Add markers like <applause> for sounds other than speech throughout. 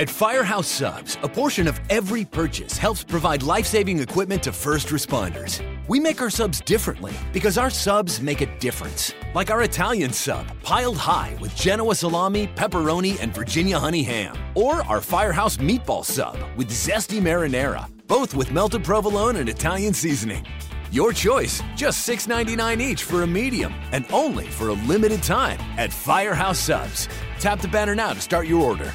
At Firehouse Subs, a portion of every purchase helps provide life saving equipment to first responders. We make our subs differently because our subs make a difference. Like our Italian sub, piled high with Genoa salami, pepperoni, and Virginia honey ham. Or our Firehouse meatball sub with zesty marinara, both with melted provolone and Italian seasoning. Your choice, just $6.99 each for a medium, and only for a limited time at Firehouse Subs. Tap the banner now to start your order.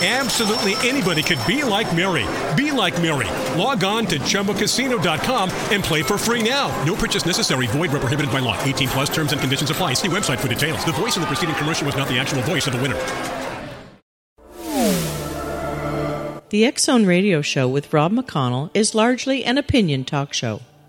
Absolutely anybody could be like Mary. Be like Mary. Log on to ChumbaCasino.com and play for free now. No purchase necessary. Void where prohibited by law. 18 plus terms and conditions apply. See website for details. The voice in the preceding commercial was not the actual voice of the winner. The X Zone Radio Show with Rob McConnell is largely an opinion talk show.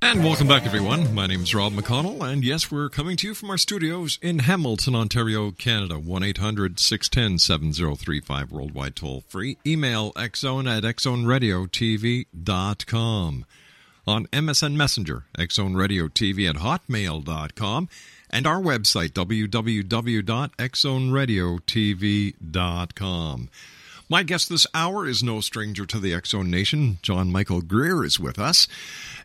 And welcome back, everyone. My name is Rob McConnell, and yes, we're coming to you from our studios in Hamilton, Ontario, Canada. 1 800 610 7035, worldwide toll free. Email xzone at xzoneradiotv.com. On MSN Messenger, xzoneradiotv at hotmail.com, and our website, www.xzoneradiotv.com. My guest this hour is no stranger to the Zone Nation. John Michael Greer is with us.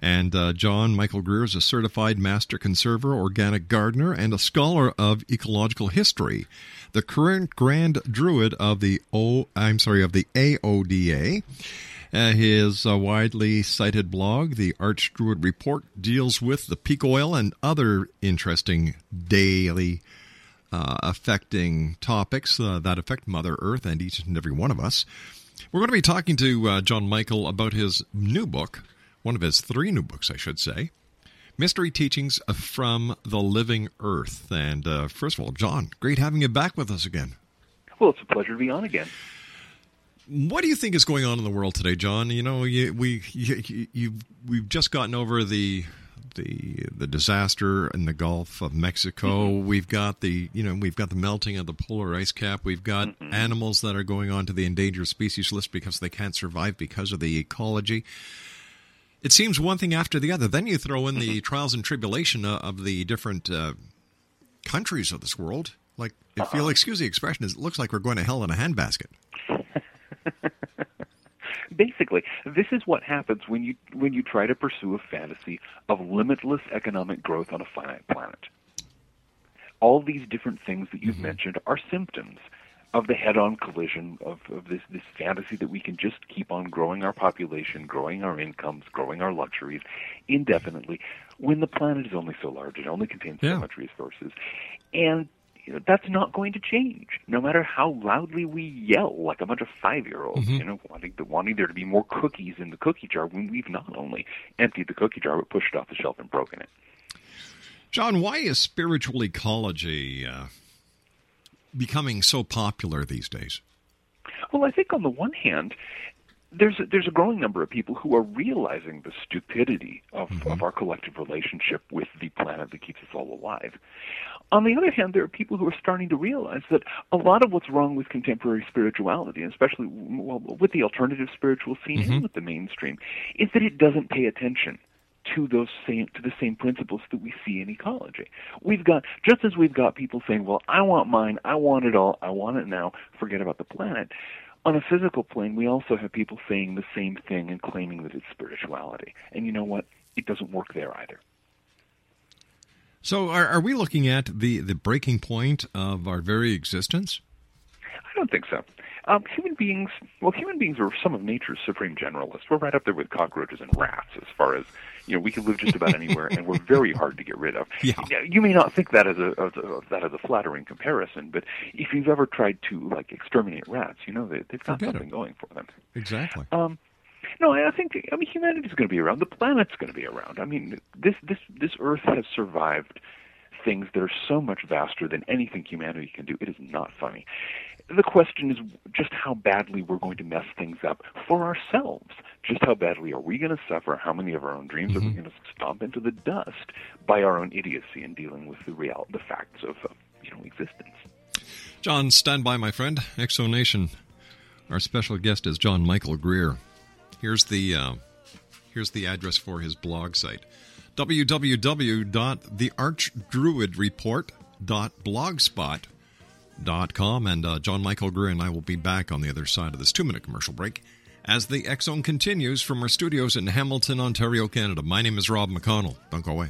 And uh, John Michael Greer is a certified master conserver, organic gardener, and a scholar of ecological history. The current Grand Druid of the O, I'm sorry, of the AODA. Uh, his uh, widely cited blog, the Arch Druid Report, deals with the peak oil and other interesting daily uh, affecting topics uh, that affect Mother Earth and each and every one of us. We're going to be talking to uh, John Michael about his new book, one of his three new books, I should say. Mystery Teachings from the Living Earth. And uh, first of all, John, great having you back with us again. Well, it's a pleasure to be on again. What do you think is going on in the world today, John? You know, you, we you, you, we've just gotten over the the the disaster in the Gulf of Mexico. Mm-hmm. We've got the you know we've got the melting of the polar ice cap. We've got mm-hmm. animals that are going on to the endangered species list because they can't survive because of the ecology. It seems one thing after the other. Then you throw in the mm-hmm. trials and tribulation of the different uh, countries of this world. Like, if uh-huh. you'll excuse the expression, it looks like we're going to hell in a handbasket. Basically, this is what happens when you when you try to pursue a fantasy of limitless economic growth on a finite planet. All these different things that you've mm-hmm. mentioned are symptoms of the head-on collision of, of this this fantasy that we can just keep on growing our population, growing our incomes, growing our luxuries indefinitely, when the planet is only so large, it only contains yeah. so much resources, and you know, that's not going to change, no matter how loudly we yell like a bunch of five-year-olds, mm-hmm. you know, wanting, wanting there to be more cookies in the cookie jar when we've not only emptied the cookie jar but pushed it off the shelf and broken it. John, why is spiritual ecology uh, becoming so popular these days? Well, I think on the one hand, there's a, there's a growing number of people who are realizing the stupidity of, mm-hmm. of our collective relationship with the planet that keeps us all alive. On the other hand, there are people who are starting to realize that a lot of what's wrong with contemporary spirituality, especially well, with the alternative spiritual scene mm-hmm. and with the mainstream, is that it doesn't pay attention to those same to the same principles that we see in ecology. We've got just as we've got people saying, "Well, I want mine, I want it all, I want it now, forget about the planet." On a physical plane, we also have people saying the same thing and claiming that it's spirituality. And you know what? It doesn't work there either. So, are, are we looking at the, the breaking point of our very existence? I don't think so. Um, human beings, well, human beings are some of nature's supreme generalists. We're right up there with cockroaches and rats as far as you know. We can live just about anywhere, and we're very hard to get rid of. Yeah. You may not think that as a, as a that as a flattering comparison, but if you've ever tried to like exterminate rats, you know that they've got something going for them. Exactly. Um, no, I think I mean humanity's going to be around. The planet's going to be around. I mean, this this this Earth has survived things that are so much vaster than anything humanity can do. It is not funny. The question is just how badly we're going to mess things up for ourselves. Just how badly are we going to suffer? How many of our own dreams are we mm-hmm. going to stomp into the dust by our own idiocy in dealing with the real the facts of you know existence? John, stand by, my friend. X Zone Nation. Our special guest is John Michael Greer. Here's the uh, here's the address for his blog site: www.thearchdruidreport.blogspot.com. And uh, John Michael Greer and I will be back on the other side of this two-minute commercial break as the X Zone continues from our studios in Hamilton, Ontario, Canada. My name is Rob McConnell. Don't go away.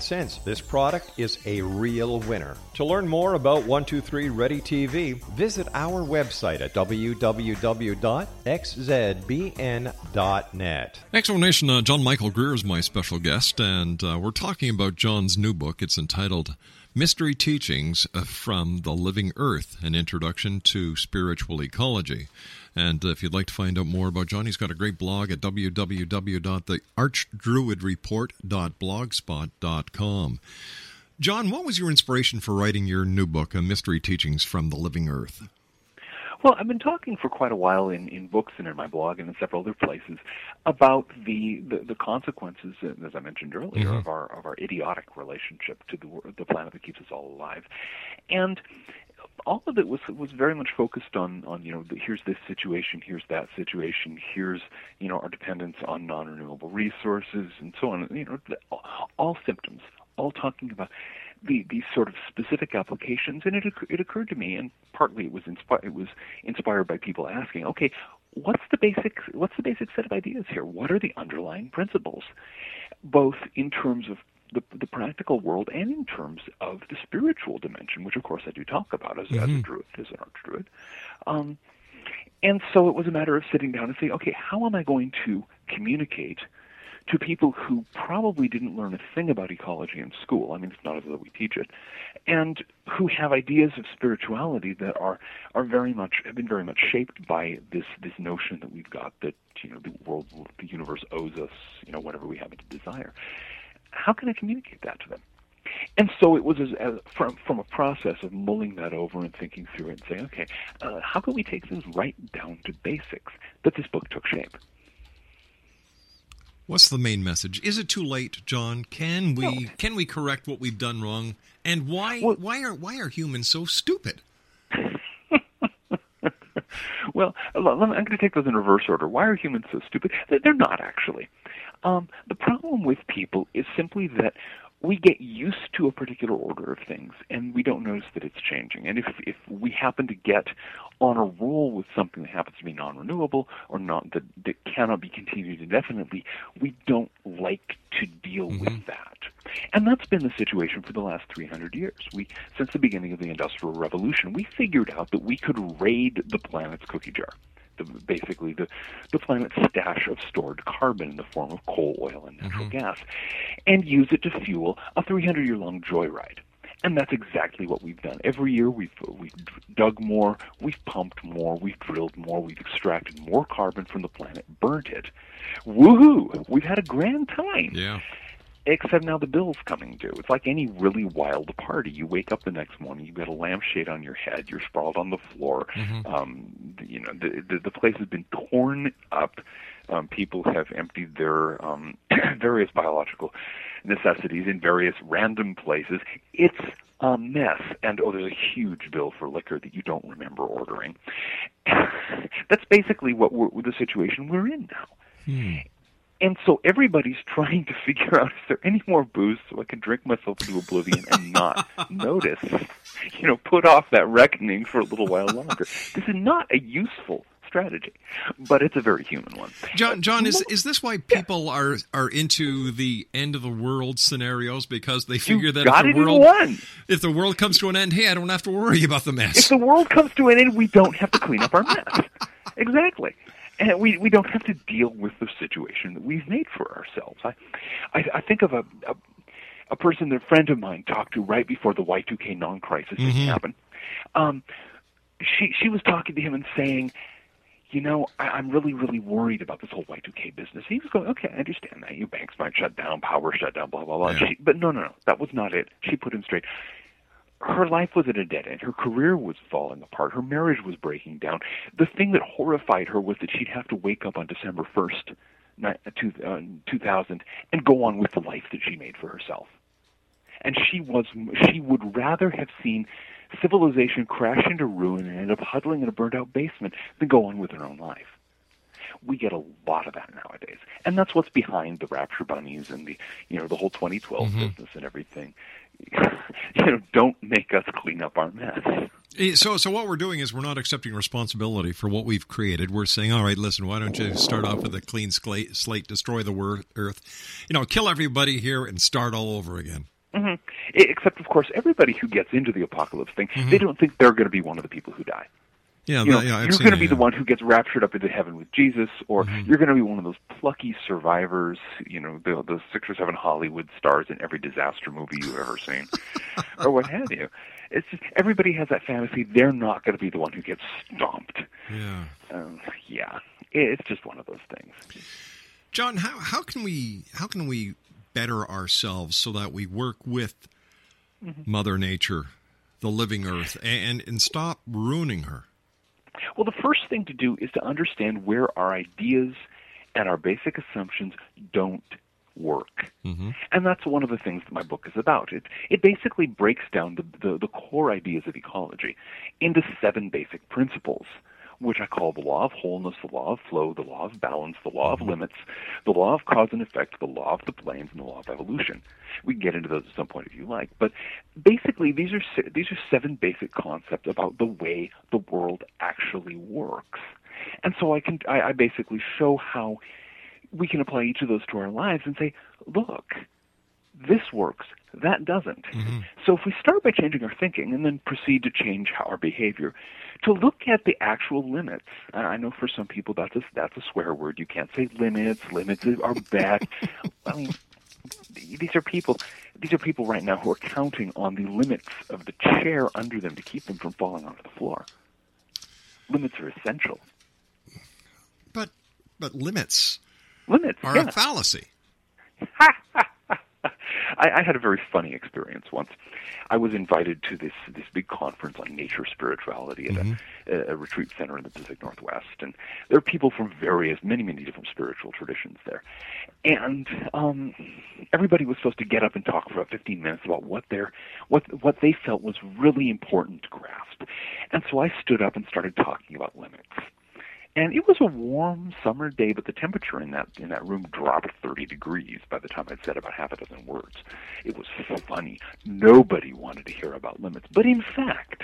this product is a real winner. To learn more about 123 Ready TV, visit our website at www.xzbn.net. X Zone Nation uh, John Michael Greer is my special guest, and uh, we're talking about John's new book. It's entitled Mystery Teachings uh, from the Living Earth An Introduction to Spiritual Ecology. And uh, if you'd like to find out more about John, he's got a great blog at www.thearchdruidreport.blogspot.com. John, what was your inspiration for writing your new book, uh, Mystery Teachings from the Living Earth? Well, I've been talking for quite a while in, in books and in my blog and in several other places about the, the, the consequences, uh, as I mentioned earlier, Mhm. of our of our idiotic relationship to the the planet that keeps us all alive, and all of it was was very much focused on on you know the, here's this situation, here's that situation, here's you know our dependence on non-renewable resources and so on. You know, all symptoms, all talking about the these sort of specific applications. And it it occurred to me, and partly it was inspired it was inspired by people asking, okay, what's the basic what's the basic set of ideas here? What are the underlying principles, both in terms of the, the practical world and in terms of the spiritual dimension, which of course I do talk about as, as a Mhm. druid, as an archdruid. Um, and so it was a matter of sitting down and saying, okay, how am I going to communicate to people who probably didn't learn a thing about ecology in school? I mean, it's not as though we teach it, and who have ideas of spirituality that are are very much have been very much shaped by this this notion that we've got that you know the world, the universe owes us you know whatever we have to desire. How can I communicate that to them? And so it was as, as from from a process of mulling that over and thinking through it and saying, okay, uh, how can we take things right down to basics that this book took shape. What's the main message? Is it too late, John? Can we No. can we correct what we've done wrong? And why Well- why are why are humans so stupid? <laughs> Well, I'm going to take those in reverse order. Why are humans so stupid? They- They're not actually. Um, the problem with people is simply that we get used to a particular order of things, and we don't notice that it's changing. And if if we happen to get on a roll with something that happens to be non-renewable or not that that cannot be continued indefinitely, we don't like to deal mm-hmm. with that. And that's been the situation for the last 300 years. We, since the beginning of the Industrial Revolution, we figured out that we could raid the planet's cookie jar. The, basically, the, the planet's stash of stored carbon in the form of coal, oil, and natural mm-hmm. gas, and use it to fuel a 300 year long joyride. And that's exactly what we've done. Every year we've we've dug more, we've pumped more, we've drilled more, we've extracted more carbon from the planet, burnt it. Woohoo! We've had a grand time. Yeah. Except now the bill's coming due. It's like any really wild party. You wake up the next morning, you've got a lampshade on your head, you're sprawled on the floor. Um, you know, the, the the place has been torn up. Um, people have emptied their um, <clears throat> various biological necessities in various random places. It's a mess, and oh, there's a huge bill for liquor that you don't remember ordering. <laughs> That's basically what we're, the situation we're in now. And so everybody's <laughs> trying to figure out is there any more booze so I can drink myself into oblivion and not <laughs> notice, you know, put off that reckoning for a little while longer. This is not a useful strategy, but it's a very human one. John, John, is is this why people are are into the end of the world scenarios because they figure that got if the world one. if the world comes to an end, hey, I don't have to worry about the mess. If the world comes to an end, we don't have to clean up our mess. <laughs> exactly. And we, we don't have to deal with the situation that we've made for ourselves. I, I, I think of a, a, a person that a friend of mine talked to right before the Y2K non-crisis thing happened. Um, she, she was talking to him and saying, you know, I, I'm really, really worried about this whole Y2K business. He was going, okay, I understand that. Your banks might shut down, power shut down, blah, blah, blah. Yeah. She, but no, no, no. That was not it. She put him straight her life was at a dead end. Her career was falling apart. Her marriage was breaking down. The thing that horrified her was that she'd have to wake up on December 1st, ni- uh, 2000, and go on with the life that she made for herself. And she was she would rather have seen civilization crash into ruin and end up huddling in a burned out basement than go on with her own life. We get a lot of that nowadays, and that's what's behind the rapture bunnies and the you know the whole 2012 mm-hmm. business and everything. <laughs> you know, don't make us clean up our mess. Eh, So, so what we're doing is we're not accepting responsibility for what we've created. We're saying, all right, listen, why don't you start off with a clean slate, slate destroy the wor- earth, you know, kill everybody here and start all over again. I- mm-hmm. Except, of course, everybody who gets into the apocalypse thing, mm-hmm. they don't think they're going to be one of the people who die. Yeah, you know, yeah, you're going to it, be the yeah. one who gets raptured up into heaven with Jesus, or you're going to be one of those plucky survivors. You know, the the six or seven Hollywood stars in every disaster movie you've ever seen, <laughs> or what have you. It's just everybody has that fantasy. They're not going to be the one who gets stomped. Yeah. Um, yeah, it's just one of those things. John, how how can we how can we better ourselves so that we work with Mm-hmm. Mother Nature, the living Earth, and and stop ruining her? Well, the first thing to do is to understand where our ideas and our basic assumptions don't work. Mm-hmm. And that's one of the things that my book is about. It, it basically breaks down the, the, the core ideas of ecology into seven basic principles, which I call the law of wholeness, the law of flow, the law of balance, the law of mm-hmm. limits, the law of cause and effect, the law of the planes, and the law of evolution. We can get into those at some point if you like, but basically these are these are seven basic concepts about the way the world actually works. And so I can I, I basically show how we can apply each of those to our lives and say, look, this works, that doesn't. Mm-hmm. So if we start by changing our thinking and then proceed to change our behavior, to look at the actual limits. I know for some people that's a, that's a swear word. You can't say limits. Limits are bad. <laughs> I mean, these are people. These are people right now who are counting on the limits of the chair under them to keep them from falling onto the floor. Limits are essential. But but limits Limits are yeah. a fallacy. <laughs> <laughs> I, I had a very funny experience once. I was invited to this this big conference on nature spirituality at Mm-hmm. a, a retreat center in the Pacific Northwest, and there are people from various, many, many different spiritual traditions there. And um, everybody was supposed to get up and talk for about 15 minutes about what their what what they felt was really important to grasp. And so I stood up and started talking about limits. And it was a warm summer day, but the temperature in that in that room dropped 30 degrees by the time I'd said about half a dozen words. It was funny. Nobody wanted to hear about limits, but in fact,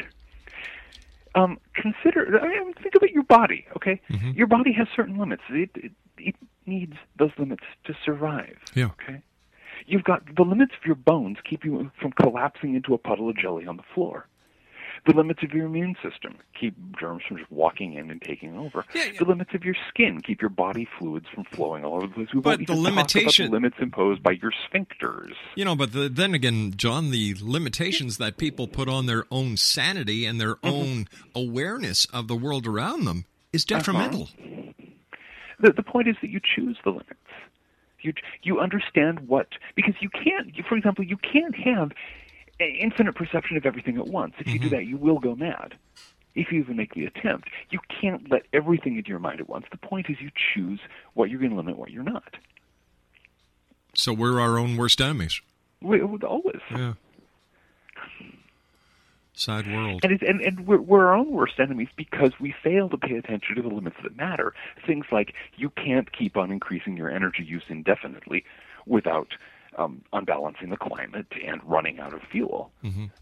um, consider. I mean, think about your body. Okay, your body has certain limits. It, it it needs those limits to survive. Yeah. Okay. You've got the limits of your bones keep you from collapsing into a puddle of jelly on the floor. The limits of your immune system keep germs from just walking in and taking over. The limits of your skin keep your body fluids from flowing all over the place. We But the even talk about limitation- the limits imposed by your sphincters. You know, but the, then again, John, the limitations that people put on their own sanity and their Mm-hmm. own awareness of the world around them is Uh-huh. detrimental. The, the point is that you choose the limits. You you understand what because you can't. You, for example, you can't have infinite perception of everything at once. If you do mm-hmm. that, you will go mad. If you even make the attempt, you can't let everything into your mind at once. The point is, you choose what you're going to limit, what you're not. So we're our own worst enemies. We, always. Yeah. Side world. And, and, and we're, we're our own worst enemies because we fail to pay attention to the limits that matter. Things like you can't keep on increasing your energy use indefinitely without um, unbalancing the climate and running out of fuel,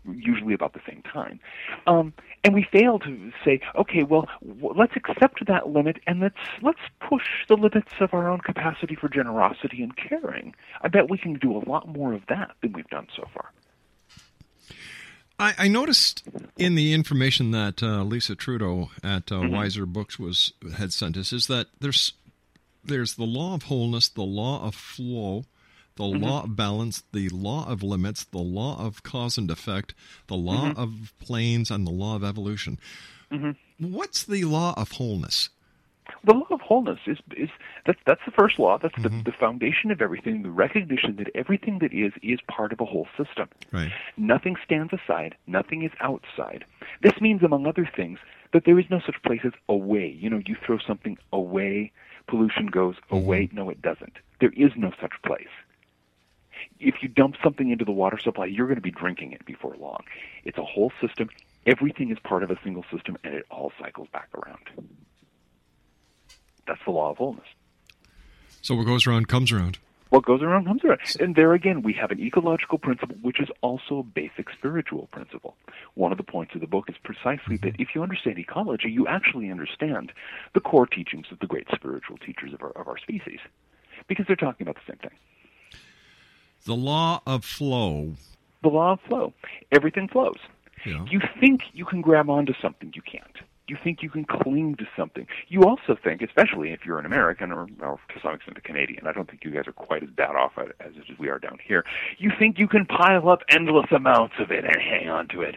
usually about the same time. Um, and we fail to say, okay, well, w- let's accept that limit and let's let's push the limits of our own capacity for generosity and caring. I bet we can do a lot more of that than we've done so far. I, I noticed in the information that uh, Lisa Trudeau at uh, Weiser Books was had sent us is that there's there's the law of wholeness, the law of flow, the mm-hmm. law of balance, the law of limits, the law of cause and effect, the law mm-hmm. of planes, and the law of evolution. Mm-hmm. What's the law of wholeness? the law of wholeness is is that's that's the first law. That's the, the foundation of everything. The recognition that everything that is is part of a whole system. Right. Nothing stands aside. Nothing is outside. This means, among other things, that there is no such place as away. You know, you throw something away, pollution goes away. No, it doesn't. There is no such place. If you dump something into the water supply, you're going to be drinking it before long. It's a whole system. Everything is part of a single system, and it all cycles back around. That's the law of wholeness. So what goes around comes around. What goes around comes around. And there again, we have an ecological principle, which is also a basic spiritual principle. One of the points of the book is precisely that mm-hmm. if you understand ecology, you actually understand the core teachings of the great spiritual teachers of our, of our species, because they're talking about the same thing. The law of flow. The law of flow. Everything flows. Yeah. You think you can grab onto something, you can't. You think you can cling to something. You also think, especially if you're an American or, or to some extent a Canadian, I don't think you guys are quite as bad off at- as we are down here. You think you can pile up endless amounts of it and hang on to it.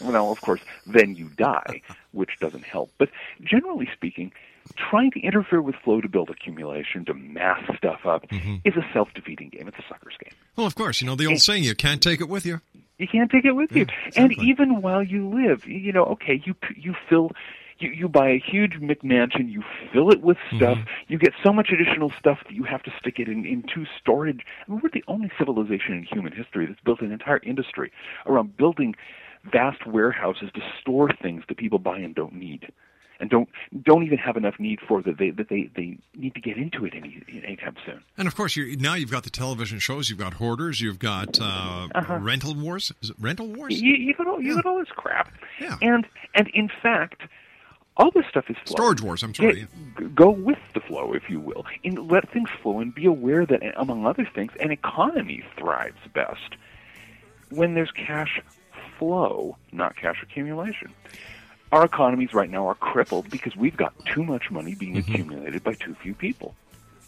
Well, of course, then you die, <laughs> which doesn't help. But generally speaking, trying to interfere with flow to build accumulation, to mass stuff up, mm-hmm. is a self-defeating game. It's a sucker's game. Well, of course, you know the old saying: you can't take it with you. You can't take it with you. Yeah, And even while you live, you know, okay, you you fill you, you buy a huge McMansion, you fill it with mm-hmm. stuff, you get so much additional stuff that you have to stick it in into storage. I mean, we're the only civilization in human history that's built an entire industry around building vast warehouses to store things that people buy and don't need. And don't don't even have enough need for that they that they, they need to get into it any anytime soon. And of course, you now you've got the television shows. You've got hoarders. You've got uh, uh-huh. rental wars. Is it rental wars? You, you got all you got all this crap, Yeah. and and in fact, all this stuff is flowing. Storage wars. I'm sorry. Go with the flow, if you will, and let things flow, and be aware that, among other things, an economy thrives best when there's cash flow, not cash accumulation. Our economies right now are crippled because we've got too much money being Mm-hmm. accumulated by too few people.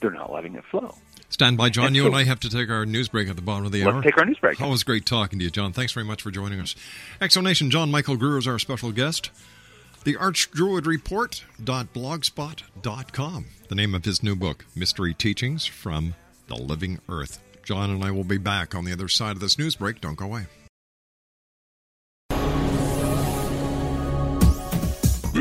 They're not letting it flow. Stand by, John. And You so- and I have to take our news break at the bottom of the Let's hour. take our news break. Always great talking to you, John. Thanks very much for joining us. X Zone Nation John Michael Greer is our special guest. The Archdruid Report.blogspot.com. The name of his new book, Mystery Teachings from the Living Earth. John and I will be back on the other side of this news break. Don't go away.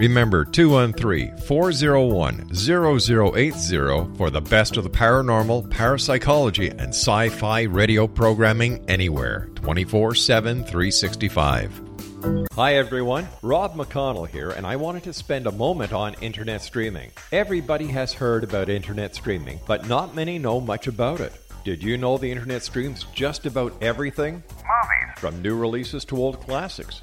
Remember 213 401 0080 for the best of the paranormal, parapsychology, and sci fi radio programming anywhere 24 7 365. Hi everyone, Rob McConnell here, and I wanted to spend a moment on internet streaming. Everybody has heard about internet streaming, but not many know much about it. Did you know the internet streams just about everything? Movies. From new releases to old classics.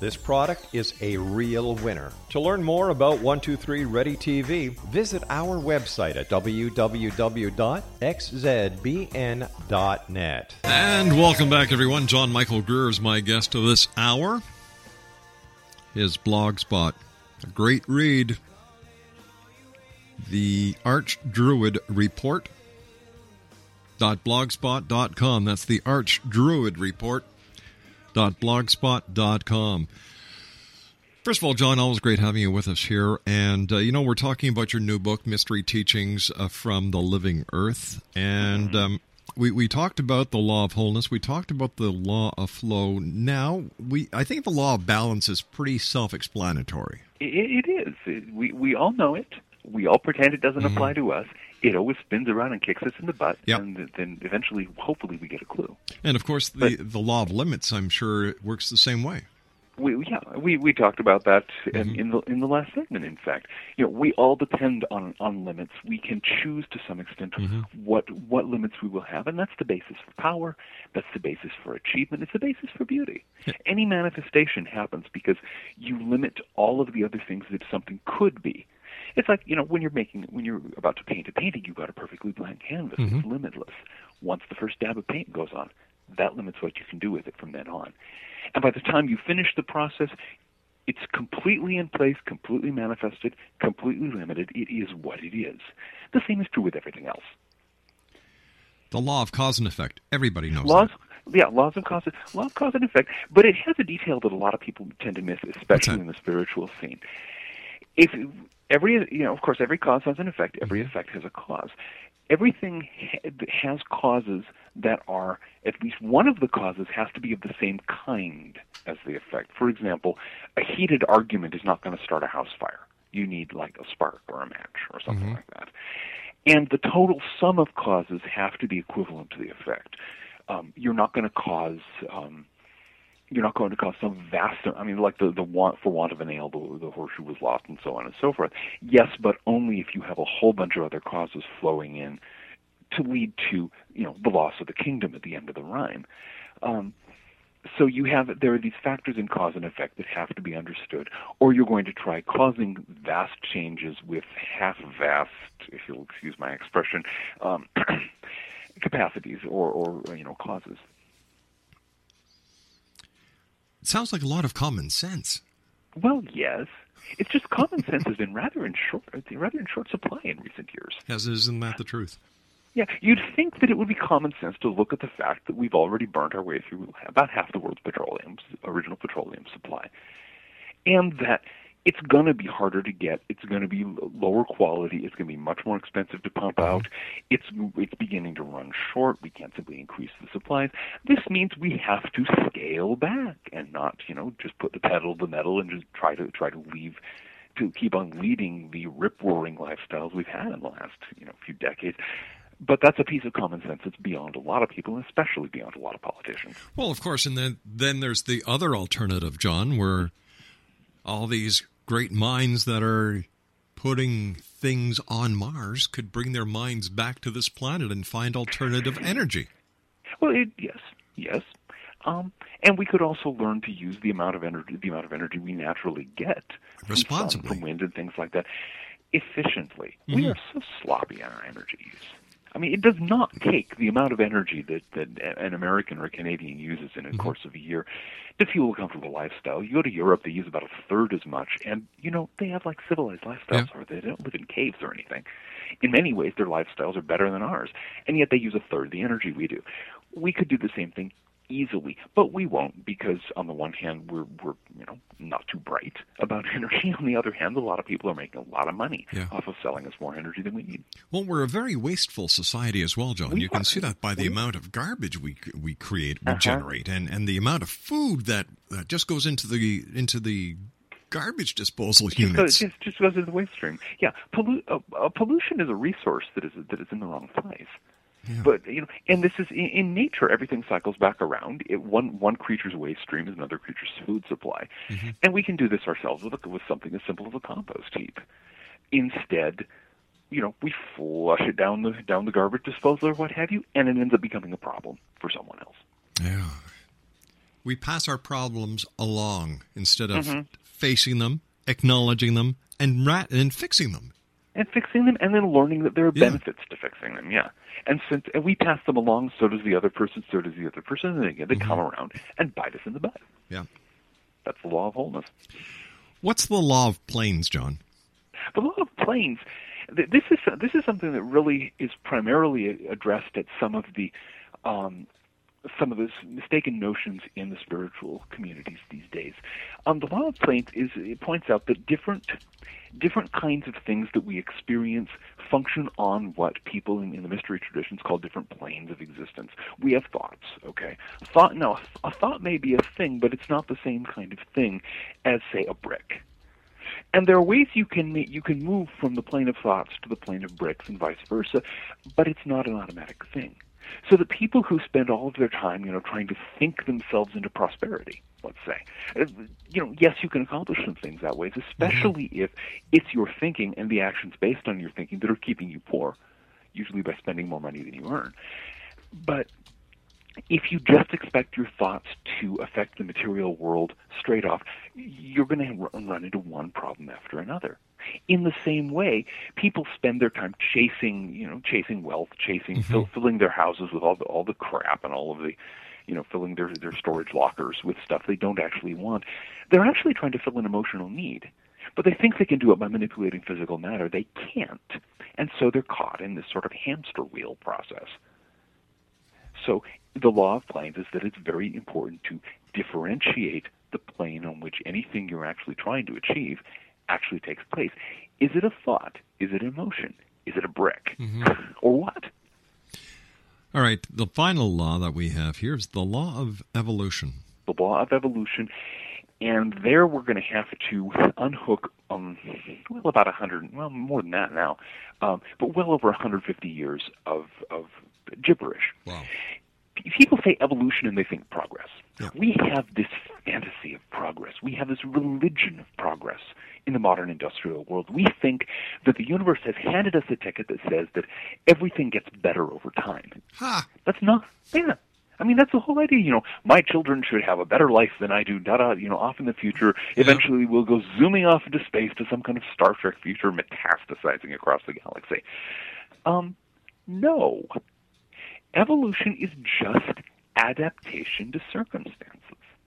this product is a real winner. To learn more about 123 Ready TV, visit our website at www.xzbn.net. And welcome back, everyone. John Michael Greer is my guest of this hour. His blog spot, a great read. The Arch Druid Report. blogspot.com. That's the Arch Druid Report. blogspot.com. First of all, John, always great having you with us here. And, uh, you know, we're talking about your new book, Mystery Teachings uh, from the Living Earth. And um, we, we talked about the law of wholeness. We talked about the law of flow. Now, we I think the law of balance is pretty self explanatory. It, it is. It, we, we all know it. We all pretend it doesn't mm-hmm. apply to us. It always spins around and kicks us in the butt, yep. and then eventually, hopefully, we get a clue. And of course, the but, the law of limits, I'm sure, works the same way we yeah we we talked about that in, mm-hmm. in the in the last segment in fact you know we all depend on on limits we can choose to some extent mm-hmm. what what limits we will have and that's the basis for power that's the basis for achievement it's the basis for beauty any manifestation happens because you limit all of the other things that something could be it's like you know when you're making when you're about to paint a painting you've got a perfectly blank canvas mm-hmm. it's limitless once the first dab of paint goes on that limits what you can do with it from then on and by the time you finish the process, it's completely in place, completely manifested, completely limited. It is what it is. The same is true with everything else. The law of cause and effect. Everybody knows laws, that. Yeah, laws of cause, law of cause and effect. But it has a detail that a lot of people tend to miss, especially in the spiritual scene. If every, you know, of course, every cause has an effect. Every mm-hmm. effect has a cause everything has causes that are at least one of the causes has to be of the same kind as the effect. For example, a heated argument is not going to start a house fire. You need like a spark or a match or something mm-hmm. like that. And the total sum of causes have to be equivalent to the effect. Um, you're not going to cause um, you're not going to cause some vast. I mean, like the the want for want of a nail, the, the horseshoe was lost, and so on and so forth. Yes, but only if you have a whole bunch of other causes flowing in to lead to you know the loss of the kingdom at the end of the rhyme. Um, so you have there are these factors in cause and effect that have to be understood, or you're going to try causing vast changes with half-vast, if you'll excuse my expression, um, <clears throat> capacities or, or you know causes. It sounds like a lot of common sense. Well, yes. It's just common <laughs> sense has been rather in short, rather in short supply in recent years. Yes, isn't that the truth? Yeah, you'd think that it would be common sense to look at the fact that we've already burnt our way through about half the world's petroleum, original petroleum supply, and that it's going to be harder to get. It's going to be lower quality. It's going to be much more expensive to pump Mm-hmm. out. It's it's beginning to run short. We can't simply increase the supplies. This means we have to scale back and not, you know, just put the pedal to the metal and just try to try to leave to keep on leading the rip roaring lifestyles we've had in the last, you know, few decades. But that's a piece of common sense that's beyond a lot of people, and especially beyond a lot of politicians. Well, of course, and then then there's the other alternative, John, where all these great minds that are putting things on Mars could bring their minds back to this planet and find alternative energy. Well, it, yes, yes, um, and we could also learn to use the amount of energy, the amount of energy we naturally get from sun, from wind, and things like that, efficiently. We Mhm. are so sloppy on our energy use. I mean, it does not take the amount of energy that, that an American or a Canadian uses in a Mm-hmm. course of a year to fuel a comfortable lifestyle. You go to Europe, they use about a third as much, and you know they have like civilized lifestyles, or they don't live in caves or anything. In many ways, their lifestyles are better than ours, and yet they use a third the energy we do. We could do the same thing easily, but we won't because on the one hand we're we're you know not too bright about <laughs> energy. On the other hand, a lot of people are making a lot of money Yeah. off of selling us more energy than we need. Well, we're a very wasteful society as well, John. We you can see that by the We- amount of garbage we we create, we Uh-huh. generate, and and the amount of food that, that just goes into the into the garbage disposal units. just, just goes into the waste stream. Yeah, pollu- uh, uh, pollution is a resource that is that is in the wrong place. But you know, and this is in, in nature. Everything cycles back around. It, one one creature's waste stream is another creature's food supply, and we can do this ourselves with a, with something as simple as a compost heap. Instead, you know, we flush it down the down the garbage disposal or what have you, and it ends up becoming a problem for someone else. Yeah. We pass our problems along instead of Mhm. facing them, acknowledging them, and rat and fixing them. And fixing them, and then learning that there are Yeah. benefits to fixing them. Yeah, and since and we pass them along, so does the other person, so does the other person, and again they come around and bite us in the butt. Yeah. That's the law of wholeness. What's the law of planes, John? The law of planes. This is this is something that really is primarily addressed at some of the um, some of the mistaken notions in the spiritual communities these days. Um, the law of planes is it points out that different different kinds of things that we experience function on what people in, in the mystery traditions call different planes of existence. We have thoughts, okay? Thought now a thought may be a thing, but it's not the same kind of thing as say a brick. And there are ways you can you can move from the plane of thoughts to the plane of bricks and vice versa, but it's not an automatic thing. So the people who spend all of their time, you know, trying to think themselves into prosperity, let's say, uh, you know, yes, you can accomplish some things that way, especially if it's your thinking and the actions based on your thinking that are keeping you poor, usually by spending more money than you earn. But if you just expect your thoughts to affect the material world straight off, you're going to run into one problem after another. In the same way, people spend their time chasing, you know, chasing wealth, chasing, mm-hmm. fill, filling their houses with all the all the crap and all of the, you know, filling their their storage lockers with stuff they don't actually want. They're actually trying to fill an emotional need. But they think they can do it by manipulating physical matter. They can't. And so they're caught in this sort of hamster wheel process. So the law of planes is that it's very important to differentiate the plane on which anything you're actually trying to achieve actually takes place. Is it a thought? Is it emotion? Is it a brick? <laughs> Or what? All right. The final law that we have here is the law of evolution. The law of evolution. And there we're going to have to unhook, um, well, about a 100, well, more than that now, um, but well over 150 years of, of gibberish. Wow. People say evolution and they think progress. We have this fantasy of progress. We have this religion of progress in the modern industrial world. We think that the universe has handed us a ticket that says that everything gets better over time. Ha! That's not yeah. I mean, that's the whole idea. You know, my children should have a better life than I do. Da da. You know, off in the future, eventually we'll go zooming off into space to some kind of Star Trek future, metastasizing across the galaxy. Um, no. Evolution is just adaptation to circumstances.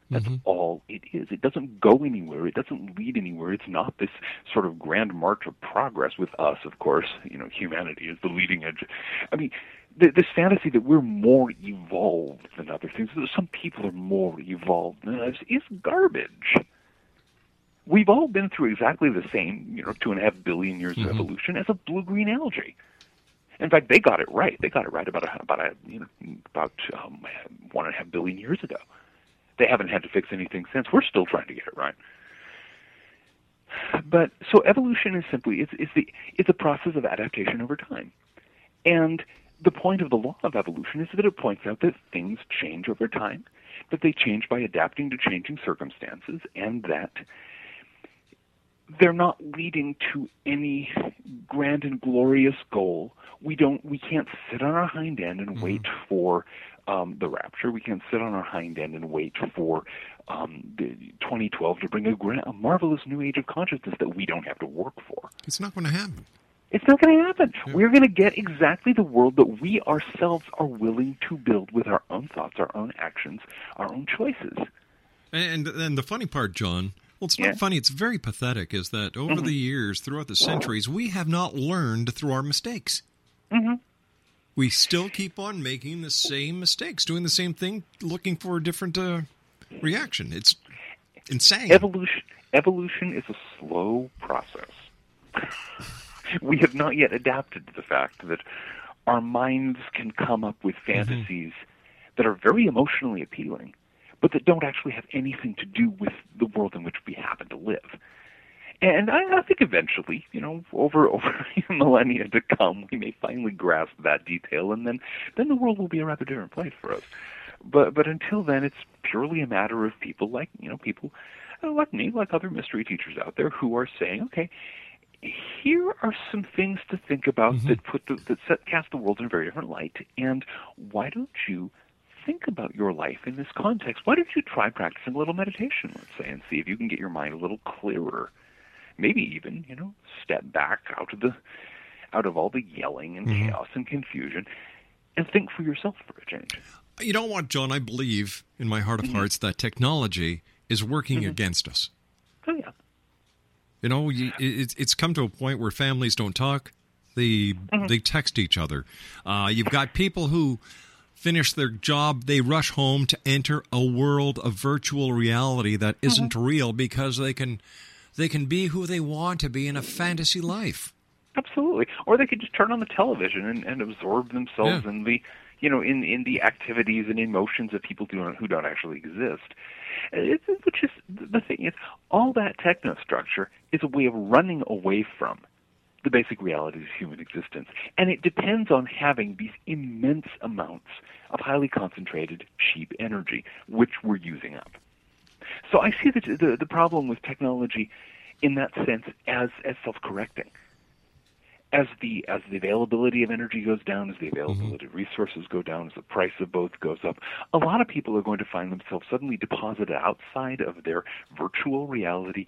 That's mm-hmm. all it is. It doesn't go anywhere. It doesn't lead anywhere. It's not this sort of grand march of progress with us, of course. You know, humanity is the leading edge. I mean, th- this fantasy that we're more evolved than other things, that some people are more evolved than others, is garbage. We've all been through exactly the same, you know, two and a half billion years of mm-hmm. evolution as a blue-green algae. In fact, they got it right. They got it right about a, about a, you know, about um, one and a half billion years ago. They haven't had to fix anything since. We're still trying to get it right. But so evolution is simply it's it's the it's a process of adaptation over time. And the point of the law of evolution is that it points out that things change over time, that they change by adapting to changing circumstances, and that they're not leading to any grand and glorious goal. We don't we can't sit on our hind end and wait for um, the rapture. We can't sit on our hind end and wait for um, the 2012 to bring a, gra- a marvelous new age of consciousness that we don't have to work for. It's not going to happen. It's not going to happen. We're going to get exactly the world that we ourselves are willing to build with our own thoughts, our own actions, our own choices. And and the funny part, John, well, it's not Yeah. funny. It's very pathetic. Is that over Mhm. the years, throughout the centuries, we have not learned through our mistakes. Mm-hmm. We still keep on making the same mistakes, doing the same thing, looking for a different uh, reaction. It's insane. Evolution evolution is a slow process. we have not yet adapted to the fact that our minds can come up with fantasies that are very emotionally appealing, but that don't actually have anything to do with the world in which we happen to live. And I, I think eventually, you know, over <laughs> over millennia to come, we may finally grasp that detail, and then then the world will be a rather different place for us. But but until then, it's purely a matter of people like you know people uh, like me, like other mystery teachers out there, who are saying, okay, here are some things to think about that put the, that set, cast the world in a very different light, and why don't you think about your life in this context? Why don't you try practicing a little meditation, let's say, and see if you can get your mind a little clearer? Maybe even, you know, step back out of the out of all the yelling and Mhm. chaos and confusion and think for yourself for a change. You know what, John? I believe in my heart of hearts that technology is working against us. Oh yeah. You know, it's- it's come to a point where families don't talk; they they text each other. Uh, you've got people who finish their job, they rush home to enter a world of virtual reality that uh-huh. isn't real because they can they can be who they want to be in a fantasy life. Absolutely. Or they could just turn on the television and, and absorb themselves in the, you know, in in the activities and emotions of people who don't, who don't actually exist. It, it- which is the thing is, all that technostructure is a way of running away from the basic realities of human existence, and it depends on having these immense amounts of highly concentrated, cheap energy, which we're using up. So I see the the, the problem with technology in that sense as as self-correcting as the as the availability of energy goes down, as the mm-hmm. availability of resources go down, as the price of both goes up, a lot of people are going to find themselves suddenly deposited outside of their virtual reality,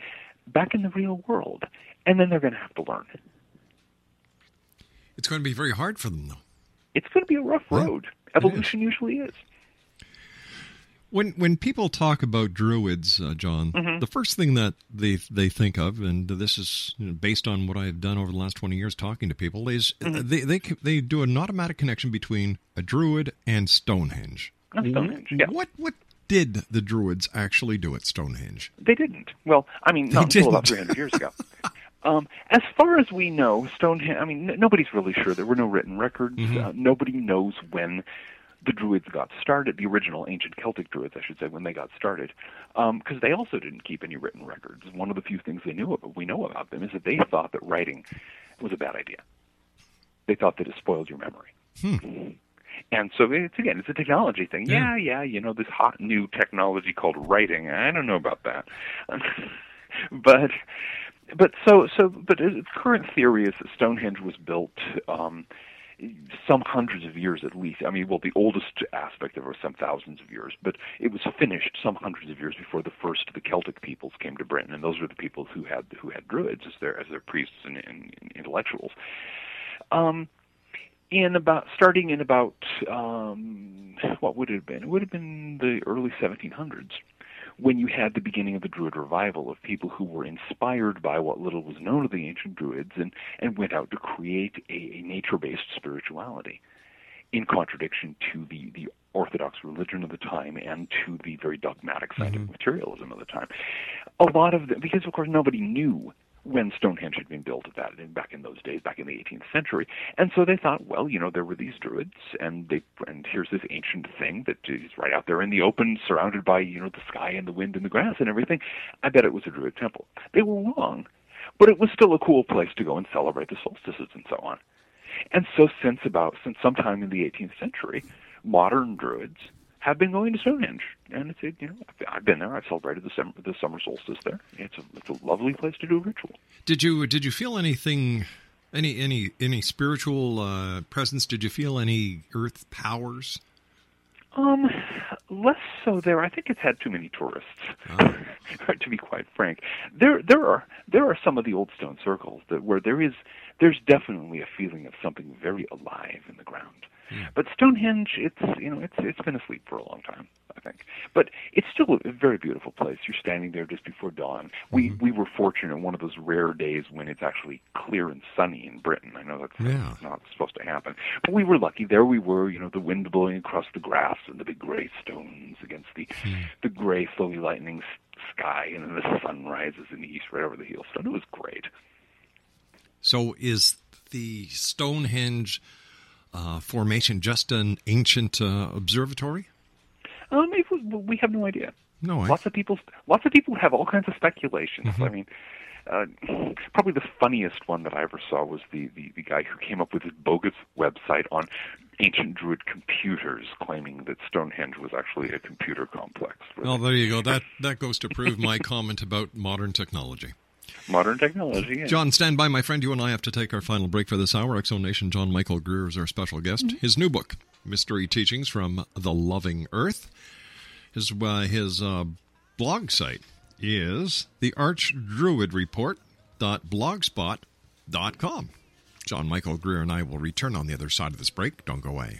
back in the real world, and then they're going to have to learn. It's going to be very hard for them, though. It's going to be a rough road. Evolution usually is. When when people talk about druids, uh, John, Mhm. the first thing that they they think of, and this is you know, based on what I've done over the last twenty years talking to people, is Mm-hmm. they they they do an automatic connection between a druid and Stonehenge. Stonehenge, yeah. What what did the druids actually do at Stonehenge? They didn't. Well, I mean, not They until about didn't. 300 years ago. <laughs> Um, as far as we know, Stonehenge, I mean, n- nobody's really sure. There were no written records. Mhm. Uh, nobody knows when the Druids got started, the original ancient Celtic Druids, I should say, when they got started, because they also didn't keep any written records. One of the few things they knew about, we know about them is that they thought that writing was a bad idea. They thought that it spoiled your memory. Hmm. And so it's again, it's a technology thing. Yeah. Yeah, yeah, you know, this hot new technology called writing. I don't know about that. <laughs> but but so so but the current theory is that Stonehenge was built um some hundreds of years at least. I mean, well, the oldest aspect of it was some thousands of years, but it was finished some hundreds of years before the first of the Celtic peoples came to Britain, and those were the peoples who had who had druids as their as their priests and, and, and intellectuals. Um, in about starting in about um, what would it have been? It would have been the early 1700s when you had the beginning of the Druid revival of people who were inspired by what little was known of the ancient Druids and, and went out to create a, a nature based spirituality in contradiction to the, the orthodox religion of the time and to the very dogmatic scientific mm-hmm. materialism of the time. A lot of them, because of course nobody knew when Stonehenge had been built at that back in those days, back in the 18th century. And so they thought, well, you know, there were these druids, and they and here's this ancient thing that is right out there in the open, surrounded by you know the sky and the wind and the grass and everything. I bet it was a druid temple. They were wrong, but it was still a cool place to go and celebrate the solstices and so on. And so since about since sometime in the 18th century, modern druids have been going to Stonehenge, and it's you know I've been there. I've celebrated the summer the summer solstice there. It's a it's a lovely place to do a ritual. Did you did you feel anything? Any any any spiritual uh, presence? Did you feel any earth powers? Um, less so there. I think it's had too many tourists. Oh. <laughs> to be quite frank, there there are there are some of the old stone circles that where there is there's definitely a feeling of something very alive in the ground. Hmm. But Stonehenge, it's you know, it's it's been asleep for a long time, I think. But it's still a very beautiful place. You're standing there just before dawn. We mm-hmm. we were fortunate one of those rare days when it's actually clear and sunny in Britain. I know that's yeah. not supposed to happen, but we were lucky. There we were, you know, the wind blowing across the grass and the big gray stones against the mm. the gray, slowly lightening sky, and then the sun rises in the east right over the Heelstone. It was great. So is the Stonehenge uh, formation just an ancient uh, observatory? Um, we have no idea. No, I... lots of people, lots of people have all kinds of speculations. Mm-hmm. I mean, uh, probably the funniest one that I ever saw was the, the the guy who came up with this bogus website on ancient Druid computers, claiming that Stonehenge was actually a computer complex. Well, there you go. That that goes to prove my comment about modern technology modern technology. John, stand by, my friend. You and I have to take our final break for this hour. X Zone Nation John Michael Greer is our special guest. Mm-hmm. His new book, Mystery Teachings from the Living Earth. His uh, his uh, blog site is the arch Archdruid Report.blogspot.com. John Michael Greer and I will return on the other side of this break. Don't go away.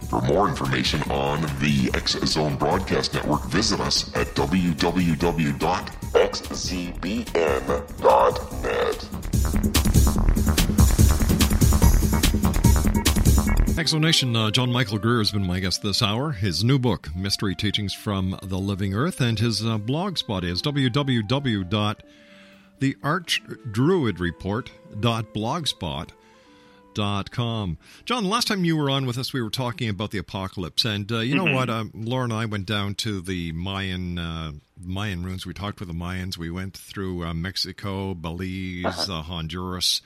For more information on the X Zone Broadcast Network, visit us at www.xzbn.net. X Zone Nation, uh, John Michael Greer has been my guest this hour. His new book, Mystery Teachings from the Living Earth, and his uh, blog spot is www.thearchdruidreport.blogspot.com com. John, last time you were on with us, we were talking about the apocalypse, and uh, you know mm-hmm. what? Um, Laura and I went down to the Mayan uh, Mayan ruins. We talked with the Mayans. We went through uh, Mexico, Belize, uh-huh. Uh, Honduras.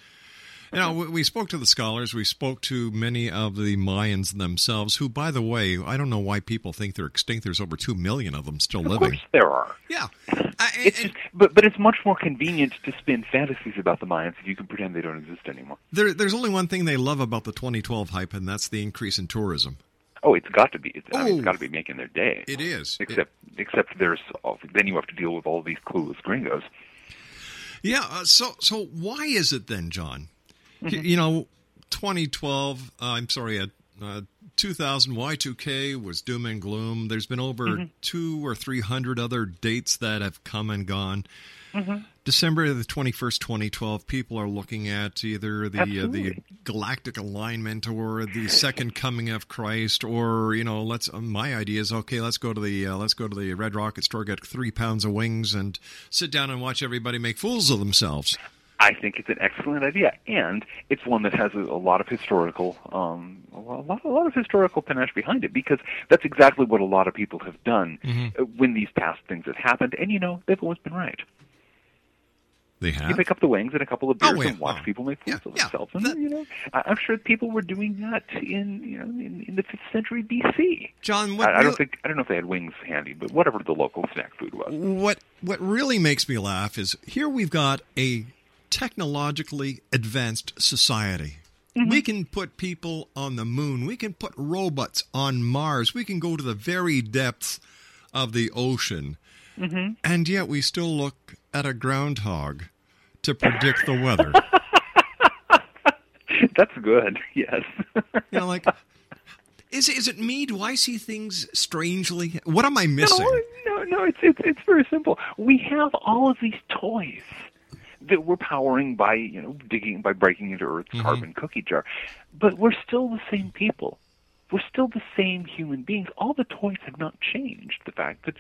You know, we spoke to the scholars. We spoke to many of the Mayans themselves, who, by the way, I don't know why people think they're extinct. There's over two million of them still of living. Of course, there are. Yeah, it's just, but but it's much more convenient to spin fantasies about the Mayans if you can pretend they don't exist anymore. There, there's only one thing they love about the 2012 hype, and that's the increase in tourism. Oh, it's got to be. It's, I mean, it's got to be making their day. It is. Except, it, except there's then you have to deal with all these clueless gringos. Yeah. Uh, so, so why is it then, John? Mm-hmm. You know, 2012. Uh, I'm sorry, uh, uh 2000 Y2K was doom and gloom. There's been over mm-hmm. two or three hundred other dates that have come and gone. Mm-hmm. December the 21st, 2012, people are looking at either the uh, the galactic alignment or the second coming of Christ, or you know, let's. Uh, my idea is okay. Let's go to the uh, let's go to the Red Rocket store, get three pounds of wings, and sit down and watch everybody make fools of themselves. I think it's an excellent idea, and it's one that has a, a lot of historical, um, a lot, a lot of historical panache behind it, because that's exactly what a lot of people have done Mm-hmm. uh, when these past things have happened, and you know they've always been right. They have. You pick up the wings and a couple of beers Oh, and watch well, people make fools yeah, of yeah, themselves. And you know, I'm sure people were doing that in you know in, in the fifth century BC. John, what I, I don't think I don't know if they had wings handy, but whatever the local snack food was. what what really makes me laugh is here we've got a technologically advanced society. Mm-hmm. We can put people on the moon. We can put robots on Mars. We can go to the very depths of the ocean. Mm-hmm. And yet we still look at a groundhog to predict the weather. <laughs> That's good. Yes. <laughs> you know, like is is it me? Do I see things strangely? What am I missing? No, no, no. It's it's it's very simple. We have all of these toys that we're powering by you know digging by breaking into Earth's Mm-hmm. carbon cookie jar, but we're still the same people. We're still the same human beings. All the toys have not changed. The fact that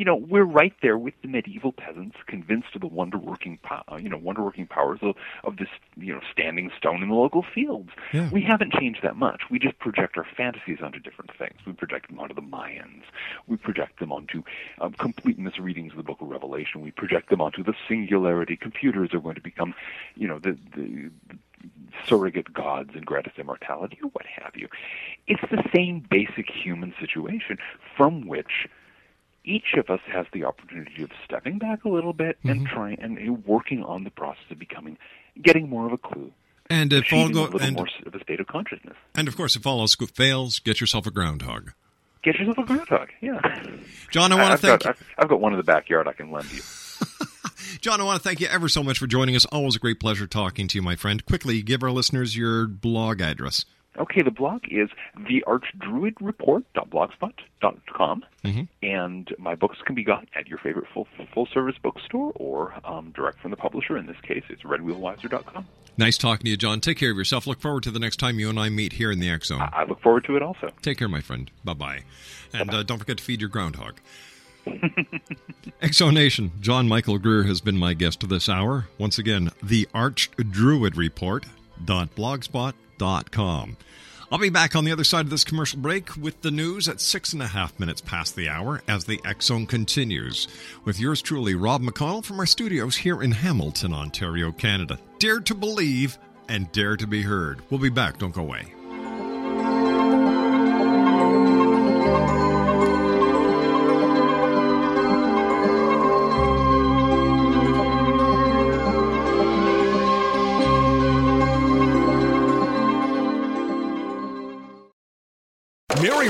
you know we're right there with the medieval peasants, convinced of the wonder working pow- you know wonder working powers of, of this you know standing stone in the local fields. Yeah. We haven't changed that much. We just project our fantasies onto different things. We project them onto the Mayans. We project them onto um, complete misreadings of the Book of Revelation. We project them onto the singularity. Computers are going to become, you know, the, the, the surrogate gods and grant us immortality or what have you. It's the same basic human situation from which each of us has the opportunity of stepping back a little bit and mm-hmm. trying and working on the process of becoming, getting more of a clue, And if all go a little and, more of a state of consciousness. and of course if all else fails, get yourself a groundhog. Get yourself a groundhog. Yeah. John, I want I've to thank got, you. I've, I've got one in the backyard I can lend you. <laughs> John, I want to thank you ever so much for joining us. Always a great pleasure talking to you, my friend. Quickly, give our listeners your blog address. Okay, the blog is thearchdruidreport.blogspot.com, Mm-hmm. and my books can be got at your favorite full full service bookstore or um, direct from the publisher. In this case, it's redwheelweiser.com. Nice talking to you, John. Take care of yourself. Look forward to the next time you and I meet here in the X Zone. I look forward to it also. Take care, my friend. Bye bye. And uh, don't forget to feed your groundhog. <laughs> X Zone Nation, John Michael Greer has been my guest this hour. Once again, the Archdruid Report.blogspot.com. I'll be back on the other side of this commercial break with the news at six and a half minutes past the hour as the Zone continues. With yours truly, Rob McConnell from our studios here in Hamilton, Ontario, Canada. Dare to believe and dare to be heard. We'll be back. Don't go away.